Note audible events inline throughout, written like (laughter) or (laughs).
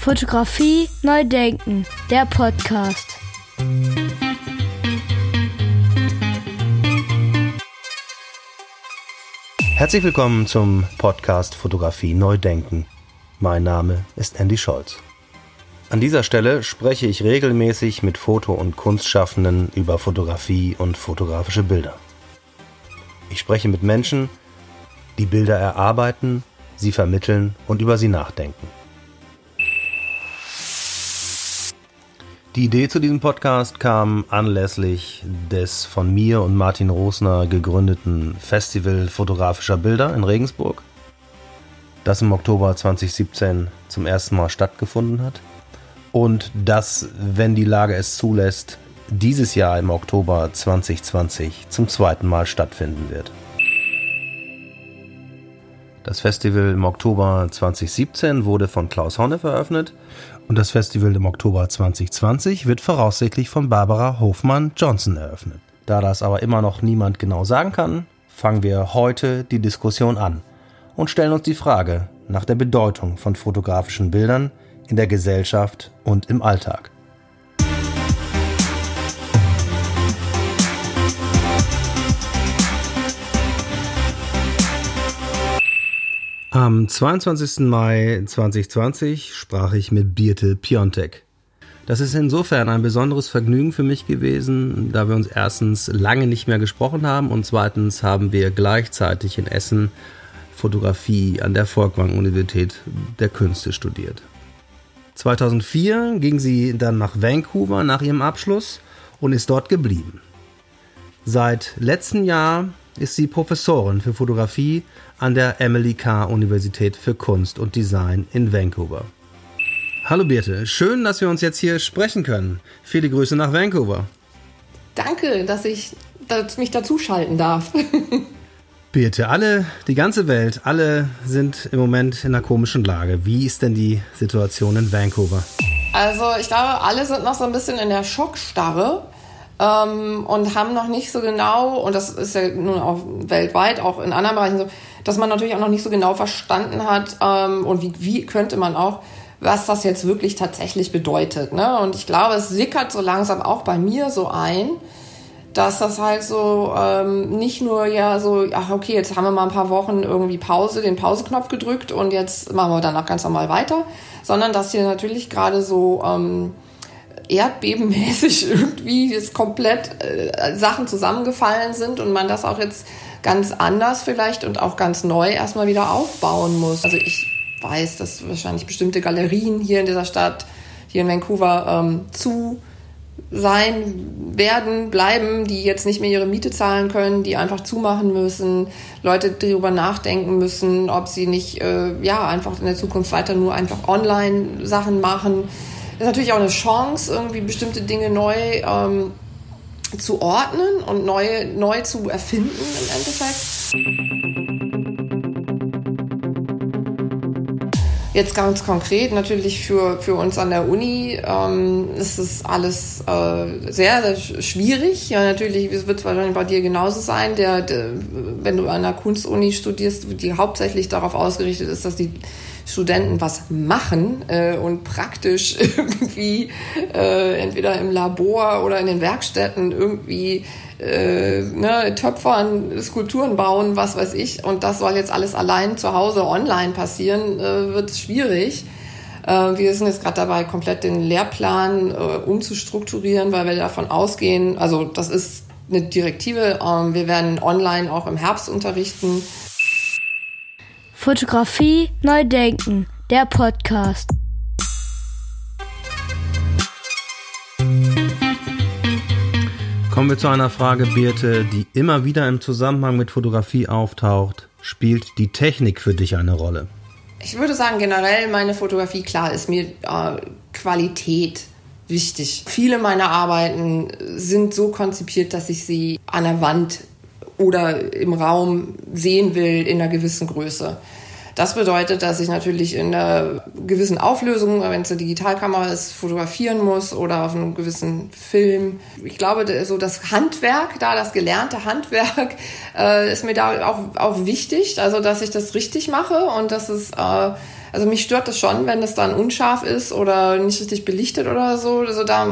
Fotografie neu denken, der Podcast. Herzlich willkommen zum Podcast Fotografie neu denken. Mein Name ist Andy Scholz. An dieser Stelle spreche ich regelmäßig mit Foto- und Kunstschaffenden über Fotografie und fotografische Bilder. Ich spreche mit Menschen, die Bilder erarbeiten, sie vermitteln und über sie nachdenken. Die Idee zu diesem Podcast kam anlässlich des von mir und Martin Rosner gegründeten Festival fotografischer Bilder in Regensburg, das im Oktober 2017 zum ersten Mal stattgefunden hat und das, wenn die Lage es zulässt, dieses Jahr im Oktober 2020 zum zweiten Mal stattfinden wird. Das Festival im Oktober 2017 wurde von Klaus Honne eröffnet und das Festival im Oktober 2020 wird voraussichtlich von Barbara Hofmann-Johnson eröffnet. Da das aber immer noch niemand genau sagen kann, fangen wir heute die Diskussion an und stellen uns die Frage nach der Bedeutung von fotografischen Bildern in der Gesellschaft und im Alltag. Am 22. Mai 2020 sprach ich mit Birte Piontek. Das ist insofern ein besonderes Vergnügen für mich gewesen, da wir uns erstens lange nicht mehr gesprochen haben und zweitens haben wir gleichzeitig in Essen Fotografie an der Folkwang Universität der Künste studiert. 2004 ging sie dann nach Vancouver nach ihrem Abschluss und ist dort geblieben. Seit letztem Jahr ist sie Professorin für Fotografie an der Emily Carr Universität für Kunst und Design in Vancouver. Hallo Birte, schön, dass wir uns jetzt hier sprechen können. Viele Grüße nach Vancouver. Danke, dass ich dass mich dazuschalten darf. (laughs) Birte, alle, die ganze Welt, alle sind im Moment in einer komischen Lage. Wie ist denn die Situation in Vancouver? Also ich glaube, alle sind noch so ein bisschen in der Schockstarre ähm, und haben noch nicht so genau, und das ist ja nun auch weltweit, auch in anderen Bereichen so, dass man natürlich auch noch nicht so genau verstanden hat ähm, und wie, wie könnte man auch, was das jetzt wirklich tatsächlich bedeutet. Ne? Und ich glaube, es sickert so langsam auch bei mir so ein, dass das halt so ähm, nicht nur ja so, ach okay, jetzt haben wir mal ein paar Wochen irgendwie Pause, den Pauseknopf gedrückt und jetzt machen wir danach ganz normal weiter, sondern dass hier natürlich gerade so ähm, erdbebenmäßig (laughs) irgendwie jetzt komplett äh, Sachen zusammengefallen sind und man das auch jetzt ganz anders vielleicht und auch ganz neu erstmal wieder aufbauen muss. Also ich weiß, dass wahrscheinlich bestimmte Galerien hier in dieser Stadt, hier in Vancouver, ähm, zu sein werden, bleiben, die jetzt nicht mehr ihre Miete zahlen können, die einfach zumachen müssen, Leute darüber nachdenken müssen, ob sie nicht äh, ja einfach in der Zukunft weiter nur einfach online Sachen machen ist natürlich auch eine Chance, irgendwie bestimmte Dinge neu ähm, zu ordnen und neu, neu zu erfinden im Endeffekt. Jetzt ganz konkret, natürlich für, für uns an der Uni ähm, ist es alles äh, sehr, sehr schwierig. Ja, natürlich wird es wahrscheinlich bei dir genauso sein, der, der, wenn du an der Kunstuni studierst, die hauptsächlich darauf ausgerichtet ist, dass die Studenten was machen äh, und praktisch (laughs) irgendwie äh, entweder im Labor oder in den Werkstätten irgendwie äh, ne, Töpfern, Skulpturen bauen, was weiß ich. Und das soll jetzt alles allein zu Hause online passieren, äh, wird schwierig. Äh, wir sind jetzt gerade dabei, komplett den Lehrplan äh, umzustrukturieren, weil wir davon ausgehen, also das ist eine Direktive, ähm, wir werden online auch im Herbst unterrichten. Fotografie neu denken, der Podcast. Kommen wir zu einer Frage, Birte, die immer wieder im Zusammenhang mit Fotografie auftaucht. Spielt die Technik für dich eine Rolle? Ich würde sagen, generell meine Fotografie, klar, ist mir äh, Qualität wichtig. Viele meiner Arbeiten sind so konzipiert, dass ich sie an der Wand oder im Raum sehen will in einer gewissen Größe. Das bedeutet, dass ich natürlich in einer gewissen Auflösung, wenn es eine Digitalkamera ist, fotografieren muss oder auf einem gewissen Film. Ich glaube, so das Handwerk, da das gelernte Handwerk, (laughs) äh, ist mir da auch, auch wichtig, also dass ich das richtig mache und dass es äh, Also mich stört das schon, wenn es dann unscharf ist oder nicht richtig belichtet oder so. Also da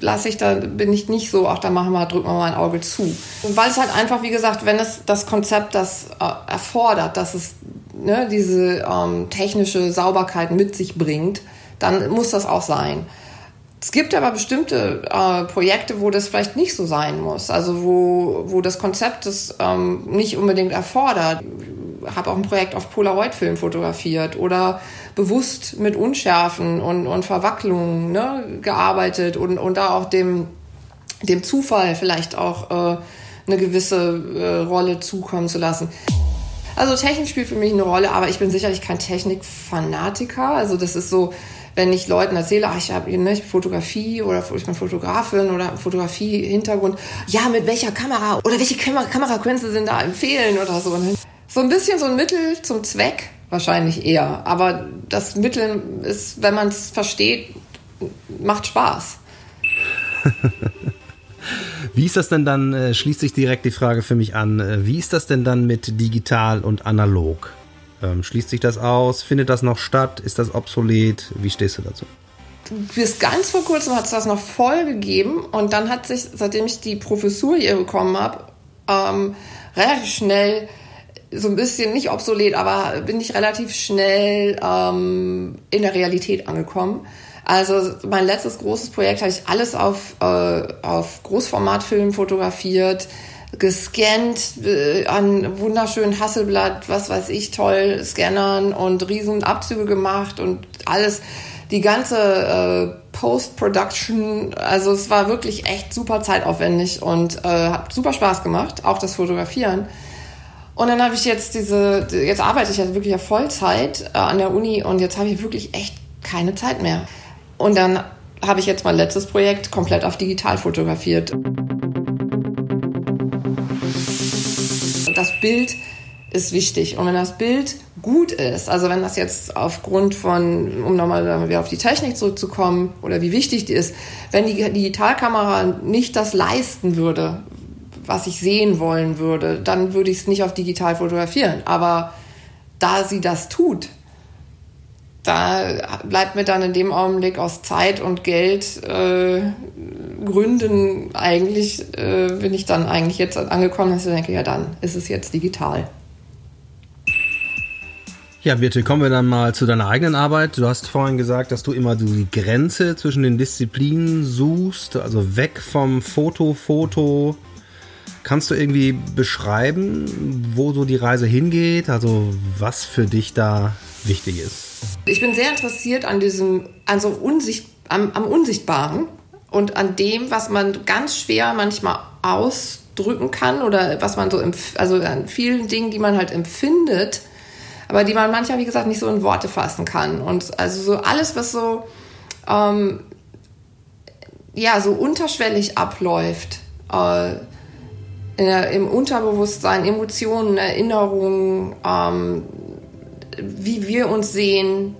lasse ich, da bin ich nicht so, ach, da machen wir, drücken wir mal ein Auge zu. Weil es halt einfach, wie gesagt, wenn es das Konzept das äh, erfordert, dass es ne, diese ähm, technische Sauberkeit mit sich bringt, dann muss das auch sein. Es gibt aber bestimmte äh, Projekte, wo das vielleicht nicht so sein muss. Also wo, wo das Konzept das ähm, nicht unbedingt erfordert. Ich habe auch ein Projekt auf Polaroid-Film fotografiert oder bewusst mit Unschärfen und, und Verwacklungen ne, gearbeitet und, und da auch dem, dem Zufall vielleicht auch äh, eine gewisse äh, Rolle zukommen zu lassen. Also Technik spielt für mich eine Rolle, aber ich bin sicherlich kein Technikfanatiker. Also das ist so, wenn ich Leuten erzähle, ach, ich habe ne, Fotografie oder ich bin Fotografin oder Fotografie-Hintergrund, ja, mit welcher Kamera oder welche Kamera Kameraquenze sind da empfehlen oder so. Ne? So ein bisschen so ein Mittel zum Zweck wahrscheinlich eher. Aber das Mittel ist, wenn man es versteht, macht Spaß. (laughs) Wie ist das denn dann, äh, schließt sich direkt die Frage für mich an, äh, wie ist das denn dann mit digital und analog? Ähm, schließt sich das aus? Findet das noch statt? Ist das obsolet? Wie stehst du dazu? Bis ganz vor kurzem hat es das noch voll gegeben und dann hat sich, seitdem ich die Professur hier bekommen habe, ähm, relativ schnell so ein bisschen, nicht obsolet, aber bin ich relativ schnell ähm, in der Realität angekommen. Also mein letztes großes Projekt habe ich alles auf, äh, auf Großformatfilm fotografiert gescannt äh, an wunderschönen Hasselblatt, was weiß ich, toll, Scannern und riesen Abzüge gemacht und alles, die ganze äh, Post-Production, also es war wirklich echt super zeitaufwendig und äh, hat super Spaß gemacht, auch das Fotografieren. Und dann habe ich jetzt diese, jetzt arbeite ich ja wirklich ja Vollzeit äh, an der Uni und jetzt habe ich wirklich echt keine Zeit mehr. Und dann habe ich jetzt mein letztes Projekt komplett auf digital fotografiert. das Bild ist wichtig. Und wenn das Bild gut ist, also wenn das jetzt aufgrund von, um nochmal wieder auf die Technik zurückzukommen, oder wie wichtig die ist, wenn die Digitalkamera nicht das leisten würde, was ich sehen wollen würde, dann würde ich es nicht auf digital fotografieren. Aber da sie das tut, da bleibt mir dann in dem Augenblick aus Zeit und Geld äh, Gründen eigentlich, äh, bin ich dann eigentlich jetzt angekommen, dass ich denke, ja dann ist es jetzt digital. Ja, bitte kommen wir dann mal zu deiner eigenen Arbeit. Du hast vorhin gesagt, dass du immer die Grenze zwischen den Disziplinen suchst, also weg vom Foto, Foto. Kannst du irgendwie beschreiben, wo so die Reise hingeht? Also was für dich da wichtig ist? Ich bin sehr interessiert an diesem, also Unsicht, am, am Unsichtbaren und an dem, was man ganz schwer manchmal ausdrücken kann oder was man so, also an vielen Dingen, die man halt empfindet, aber die man manchmal, wie gesagt, nicht so in Worte fassen kann. Und also so alles, was so, ähm, ja, so unterschwellig abläuft, äh, der, im Unterbewusstsein, Emotionen, Erinnerungen, ähm, wie wir uns sehen,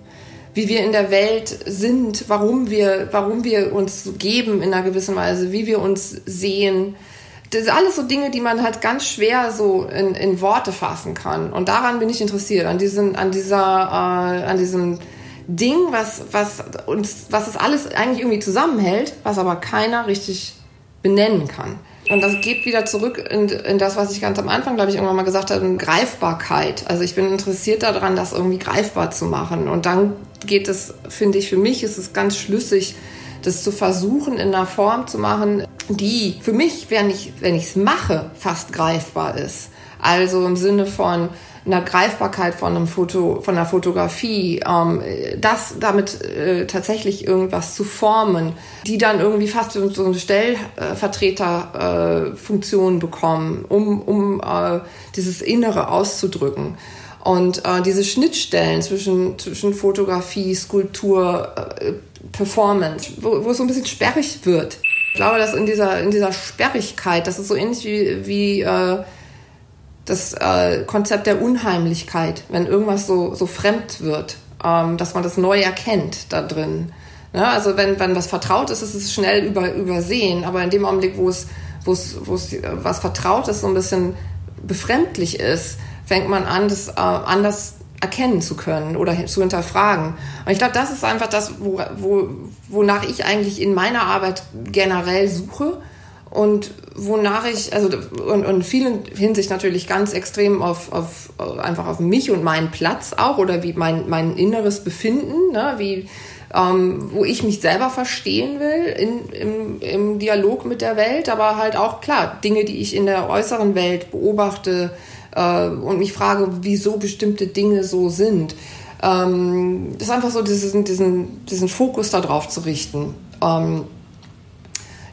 wie wir in der Welt sind, warum wir, warum wir uns geben in einer gewissen Weise, wie wir uns sehen. Das sind alles so Dinge, die man halt ganz schwer so in, in Worte fassen kann. Und daran bin ich interessiert, an diesem, an dieser, äh, an diesem Ding, was, was uns, was das alles eigentlich irgendwie zusammenhält, was aber keiner richtig benennen kann. Und das geht wieder zurück in, in das, was ich ganz am Anfang, glaube ich, irgendwann mal gesagt habe, Greifbarkeit. Also ich bin interessiert daran, das irgendwie greifbar zu machen. Und dann geht es, finde ich, für mich ist es ganz schlüssig, das zu versuchen, in einer Form zu machen, die für mich, wenn ich es mache, fast greifbar ist. Also im Sinne von, einer Greifbarkeit von einem Foto, von einer Fotografie, ähm, das damit äh, tatsächlich irgendwas zu formen, die dann irgendwie fast so, so eine Stellvertreterfunktion äh, bekommen, um, um äh, dieses Innere auszudrücken. Und äh, diese Schnittstellen zwischen, zwischen Fotografie, Skulptur, äh, Performance, wo, wo es so ein bisschen sperrig wird. Ich glaube, dass in dieser, in dieser Sperrigkeit, das ist so ähnlich wie, wie äh, das äh, Konzept der Unheimlichkeit, wenn irgendwas so, so fremd wird, ähm, dass man das neu erkennt da drin. Ja, also wenn, wenn was vertraut ist, ist es schnell über, übersehen, aber in dem Augenblick, wo es, wo es, wo es was vertraut ist, so ein bisschen befremdlich ist, fängt man an, das äh, anders erkennen zu können oder zu hinterfragen. Und ich glaube, das ist einfach das, wo, wo, wonach ich eigentlich in meiner Arbeit generell suche und wonach ich, also und, und vielen Hinsicht natürlich ganz extrem auf, auf einfach auf mich und meinen Platz auch oder wie mein, mein inneres Befinden, ne, wie ähm, wo ich mich selber verstehen will in, im, im Dialog mit der Welt, aber halt auch klar Dinge, die ich in der äußeren Welt beobachte äh, und mich frage, wieso bestimmte Dinge so sind. Ähm, das ist einfach so diesen, diesen, diesen Fokus darauf zu richten. Ähm,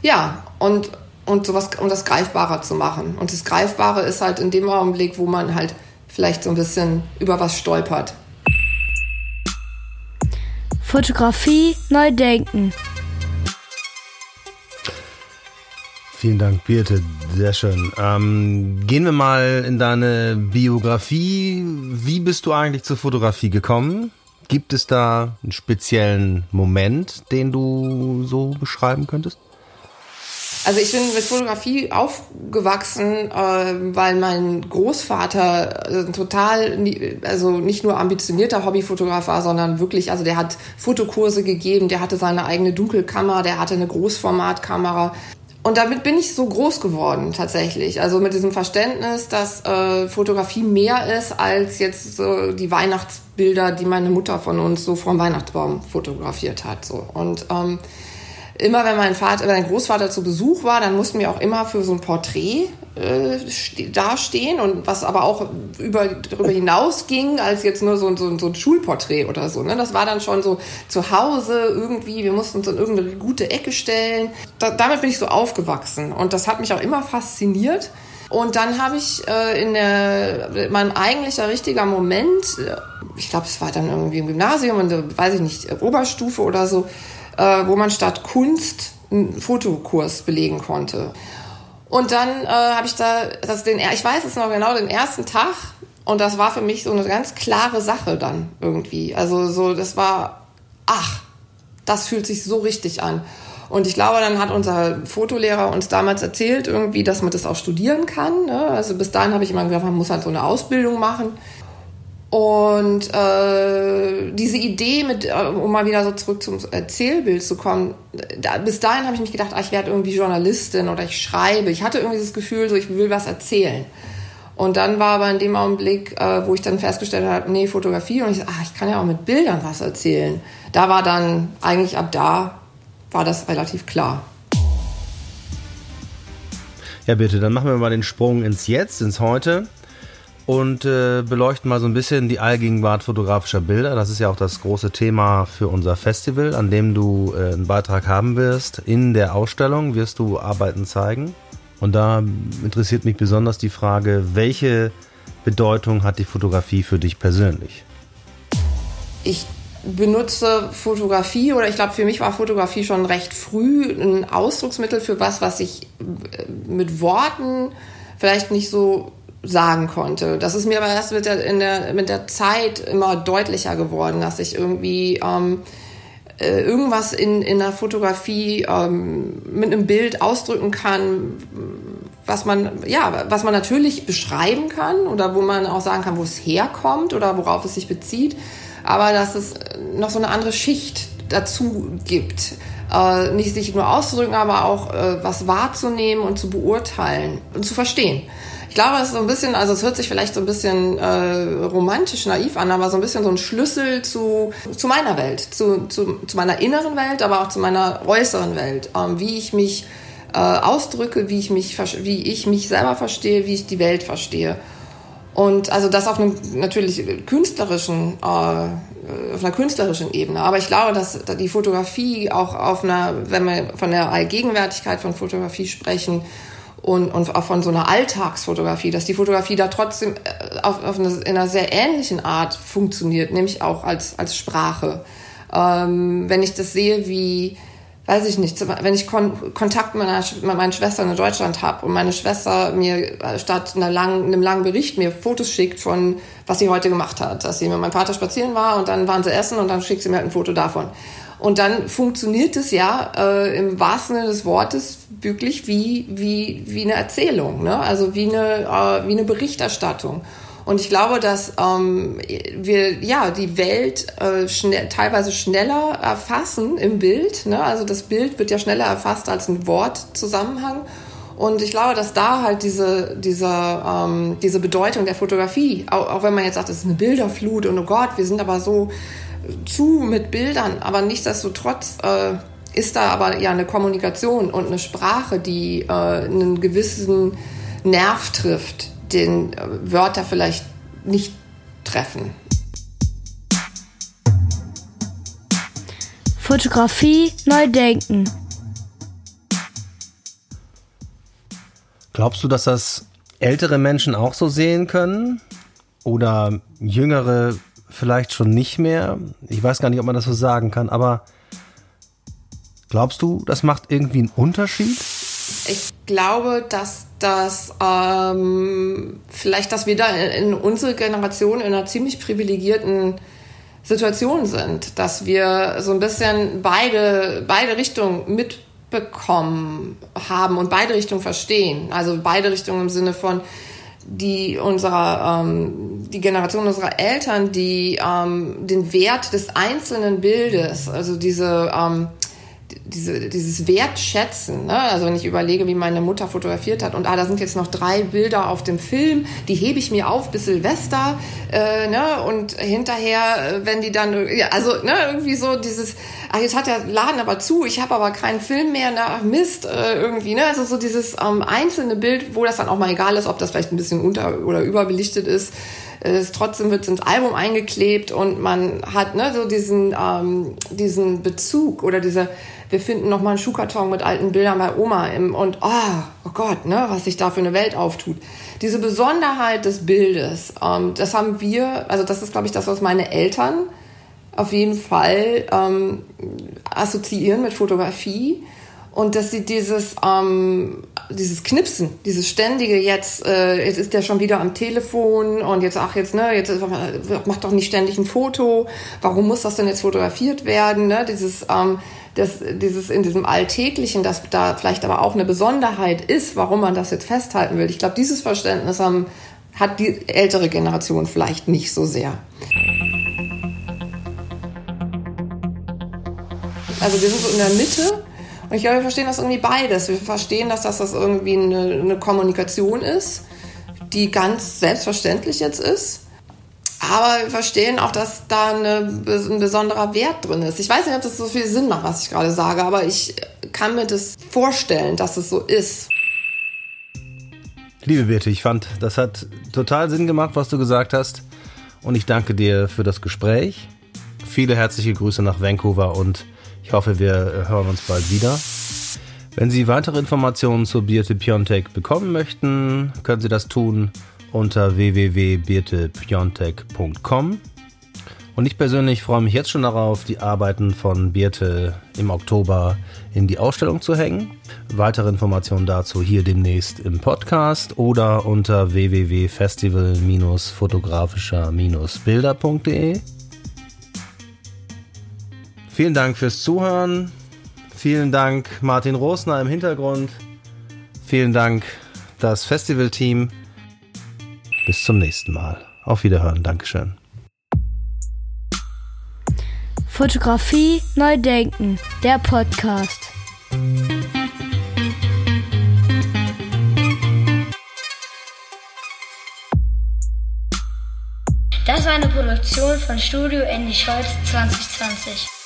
ja, und, und sowas, um das greifbarer zu machen. Und das Greifbare ist halt in dem Augenblick, wo man halt vielleicht so ein bisschen über was stolpert. Fotografie neu denken. Vielen Dank, Birte. Sehr schön. Ähm, gehen wir mal in deine Biografie. Wie bist du eigentlich zur Fotografie gekommen? Gibt es da einen speziellen Moment, den du so beschreiben könntest? Also ich bin mit Fotografie aufgewachsen, äh, weil mein Großvater äh, total, also nicht nur ambitionierter Hobbyfotograf war, sondern wirklich, also der hat Fotokurse gegeben, der hatte seine eigene Dunkelkammer, der hatte eine Großformatkamera. Und damit bin ich so groß geworden tatsächlich. Also mit diesem Verständnis, dass äh, Fotografie mehr ist als jetzt so die Weihnachtsbilder, die meine Mutter von uns so vom Weihnachtsbaum fotografiert hat. So. Und ähm, immer wenn mein Vater, mein Großvater zu Besuch war, dann mussten wir auch immer für so ein Porträt äh, dastehen und was aber auch über, darüber hinaus ging, als jetzt nur so, so, so ein Schulporträt oder so. Ne? Das war dann schon so zu Hause irgendwie, wir mussten uns in irgendeine gute Ecke stellen. Da, damit bin ich so aufgewachsen und das hat mich auch immer fasziniert. Und dann habe ich äh, in der, mein eigentlicher richtiger Moment, äh, ich glaube, es war dann irgendwie im Gymnasium und weiß ich nicht, Oberstufe oder so, äh, wo man statt Kunst einen Fotokurs belegen konnte. Und dann äh, habe ich da, das den, ich weiß es noch genau, den ersten Tag. Und das war für mich so eine ganz klare Sache dann irgendwie. Also so, das war, ach, das fühlt sich so richtig an. Und ich glaube, dann hat unser Fotolehrer uns damals erzählt, irgendwie, dass man das auch studieren kann. Ne? Also bis dahin habe ich immer gesagt, man muss halt so eine Ausbildung machen. Und äh, diese Idee, mit, äh, um mal wieder so zurück zum Erzählbild zu kommen, da, bis dahin habe ich mich gedacht, ach, ich werde irgendwie Journalistin oder ich schreibe. Ich hatte irgendwie das Gefühl, so ich will was erzählen. Und dann war aber in dem Augenblick, äh, wo ich dann festgestellt habe, nee, Fotografie und ich so, ach, ich kann ja auch mit Bildern was erzählen. Da war dann eigentlich ab da war das relativ klar. Ja, bitte, dann machen wir mal den Sprung ins Jetzt, ins Heute und äh, beleuchten mal so ein bisschen die Allgegenwart fotografischer Bilder. Das ist ja auch das große Thema für unser Festival, an dem du äh, einen Beitrag haben wirst. In der Ausstellung wirst du Arbeiten zeigen. Und da interessiert mich besonders die Frage, welche Bedeutung hat die Fotografie für dich persönlich? Ich benutze Fotografie oder ich glaube, für mich war Fotografie schon recht früh ein Ausdrucksmittel für was, was ich äh, mit Worten vielleicht nicht so sagen konnte. Das ist mir aber erst mit der, in der, mit der Zeit immer deutlicher geworden, dass ich irgendwie ähm, äh, irgendwas in, in der Fotografie ähm, mit einem Bild ausdrücken kann, was man, ja, was man natürlich beschreiben kann oder wo man auch sagen kann, wo es herkommt oder worauf es sich bezieht, aber dass es noch so eine andere Schicht dazu gibt. Äh, nicht sich nur auszudrücken, aber auch äh, was wahrzunehmen und zu beurteilen und zu verstehen. Ich glaube, es ist so ein bisschen, also es hört sich vielleicht so ein bisschen äh, romantisch, naiv an, aber so ein bisschen so ein Schlüssel zu, zu meiner Welt, zu, zu, zu meiner inneren Welt, aber auch zu meiner äußeren Welt, ähm, wie ich mich äh, ausdrücke, wie ich mich, wie ich mich selber verstehe, wie ich die Welt verstehe. Und also das auf einem natürlich künstlerischen, äh, auf einer künstlerischen Ebene. Aber ich glaube, dass die Fotografie auch auf einer, wenn wir von der Allgegenwärtigkeit von Fotografie sprechen, und, und auch von so einer Alltagsfotografie, dass die Fotografie da trotzdem äh, auf, auf eine, in einer sehr ähnlichen Art funktioniert, nämlich auch als, als Sprache. Ähm, wenn ich das sehe, wie, weiß ich nicht, wenn ich Kon Kontakt mit, meiner, mit meinen in Deutschland habe und meine Schwester mir äh, statt einer langen, einem langen Bericht mir Fotos schickt von, was sie heute gemacht hat, dass sie mit meinem Vater spazieren war und dann waren sie essen und dann schickt sie mir halt ein Foto davon. Und dann funktioniert es ja äh, im wahrsten Sinne des Wortes wirklich wie, wie, wie eine Erzählung, ne? also wie eine, äh, wie eine Berichterstattung. Und ich glaube, dass ähm, wir ja die Welt äh, schnell, teilweise schneller erfassen im Bild. Ne? Also das Bild wird ja schneller erfasst als ein Wortzusammenhang. Und ich glaube, dass da halt diese, diese, ähm, diese Bedeutung der Fotografie, auch, auch wenn man jetzt sagt, es ist eine Bilderflut und oh Gott, wir sind aber so zu mit Bildern, aber nichtsdestotrotz äh, ist da aber ja eine Kommunikation und eine Sprache, die äh, einen gewissen Nerv trifft, den äh, Wörter vielleicht nicht treffen. Fotografie neu denken. Glaubst du, dass das ältere Menschen auch so sehen können? Oder jüngere vielleicht schon nicht mehr? Ich weiß gar nicht, ob man das so sagen kann, aber glaubst du, das macht irgendwie einen Unterschied? Ich glaube, dass das ähm, vielleicht, dass wir da in, in unsere Generation in einer ziemlich privilegierten Situation sind, dass wir so ein bisschen beide, beide Richtungen mitbekommen haben und beide Richtungen verstehen. Also beide Richtungen im Sinne von die unserer ähm, die Generation unserer Eltern, die ähm, den Wert des einzelnen Bildes, also diese ähm, diese, dieses Wertschätzen, ne? also wenn ich überlege, wie meine Mutter fotografiert hat und ah, da sind jetzt noch drei Bilder auf dem Film, die hebe ich mir auf bis Silvester äh, ne? und hinterher, äh, wenn die dann, ja, also ne, irgendwie so dieses, ah, jetzt hat der Laden aber zu, ich habe aber keinen Film mehr, na Mist, äh, irgendwie, ne? also so dieses ähm, einzelne Bild, wo das dann auch mal egal ist, ob das vielleicht ein bisschen unter- oder überbelichtet ist, es, trotzdem wird es ins Album eingeklebt und man hat ne, so diesen, ähm, diesen Bezug oder diese, wir finden noch mal einen Schuhkarton mit alten Bildern bei Oma im, und oh, oh Gott, ne, was sich da für eine Welt auftut. Diese Besonderheit des Bildes, ähm, das haben wir, also das ist, glaube ich, das, was meine Eltern auf jeden Fall ähm, assoziieren mit Fotografie. Und dass sie dieses ähm, dieses Knipsen, dieses ständige jetzt äh, jetzt ist der schon wieder am Telefon und jetzt ach jetzt ne jetzt macht doch nicht ständig ein Foto, warum muss das denn jetzt fotografiert werden, ne? Dieses ähm, das, dieses in diesem Alltäglichen, dass da vielleicht aber auch eine Besonderheit ist, warum man das jetzt festhalten will. Ich glaube, dieses Verständnis haben, hat die ältere Generation vielleicht nicht so sehr. Also wir sind so in der Mitte und ich glaube, wir verstehen das irgendwie beides. Wir verstehen, dass das, das irgendwie eine, eine Kommunikation ist, die ganz selbstverständlich jetzt ist. Aber wir verstehen auch, dass da eine, ein besonderer Wert drin ist. Ich weiß nicht, ob das so viel Sinn macht, was ich gerade sage, aber ich kann mir das vorstellen, dass es so ist. Liebe Birte, ich fand, das hat total Sinn gemacht, was du gesagt hast. Und ich danke dir für das Gespräch. Viele herzliche Grüße nach Vancouver und ich hoffe, wir hören uns bald wieder. Wenn Sie weitere Informationen zur Birte Piontek bekommen möchten, können Sie das tun unter www.birtepiontek.com. Und ich persönlich freue mich jetzt schon darauf, die Arbeiten von Birte im Oktober in die Ausstellung zu hängen. Weitere Informationen dazu hier demnächst im Podcast oder unter www.festival-fotografischer-bilder.de. Vielen Dank fürs Zuhören. Vielen Dank Martin Rosner im Hintergrund. Vielen Dank das Festivalteam. Bis zum nächsten Mal. Auf Wiederhören. Dankeschön. Fotografie neu denken. Der Podcast. Das war eine Produktion von Studio Andy Scholz 2020.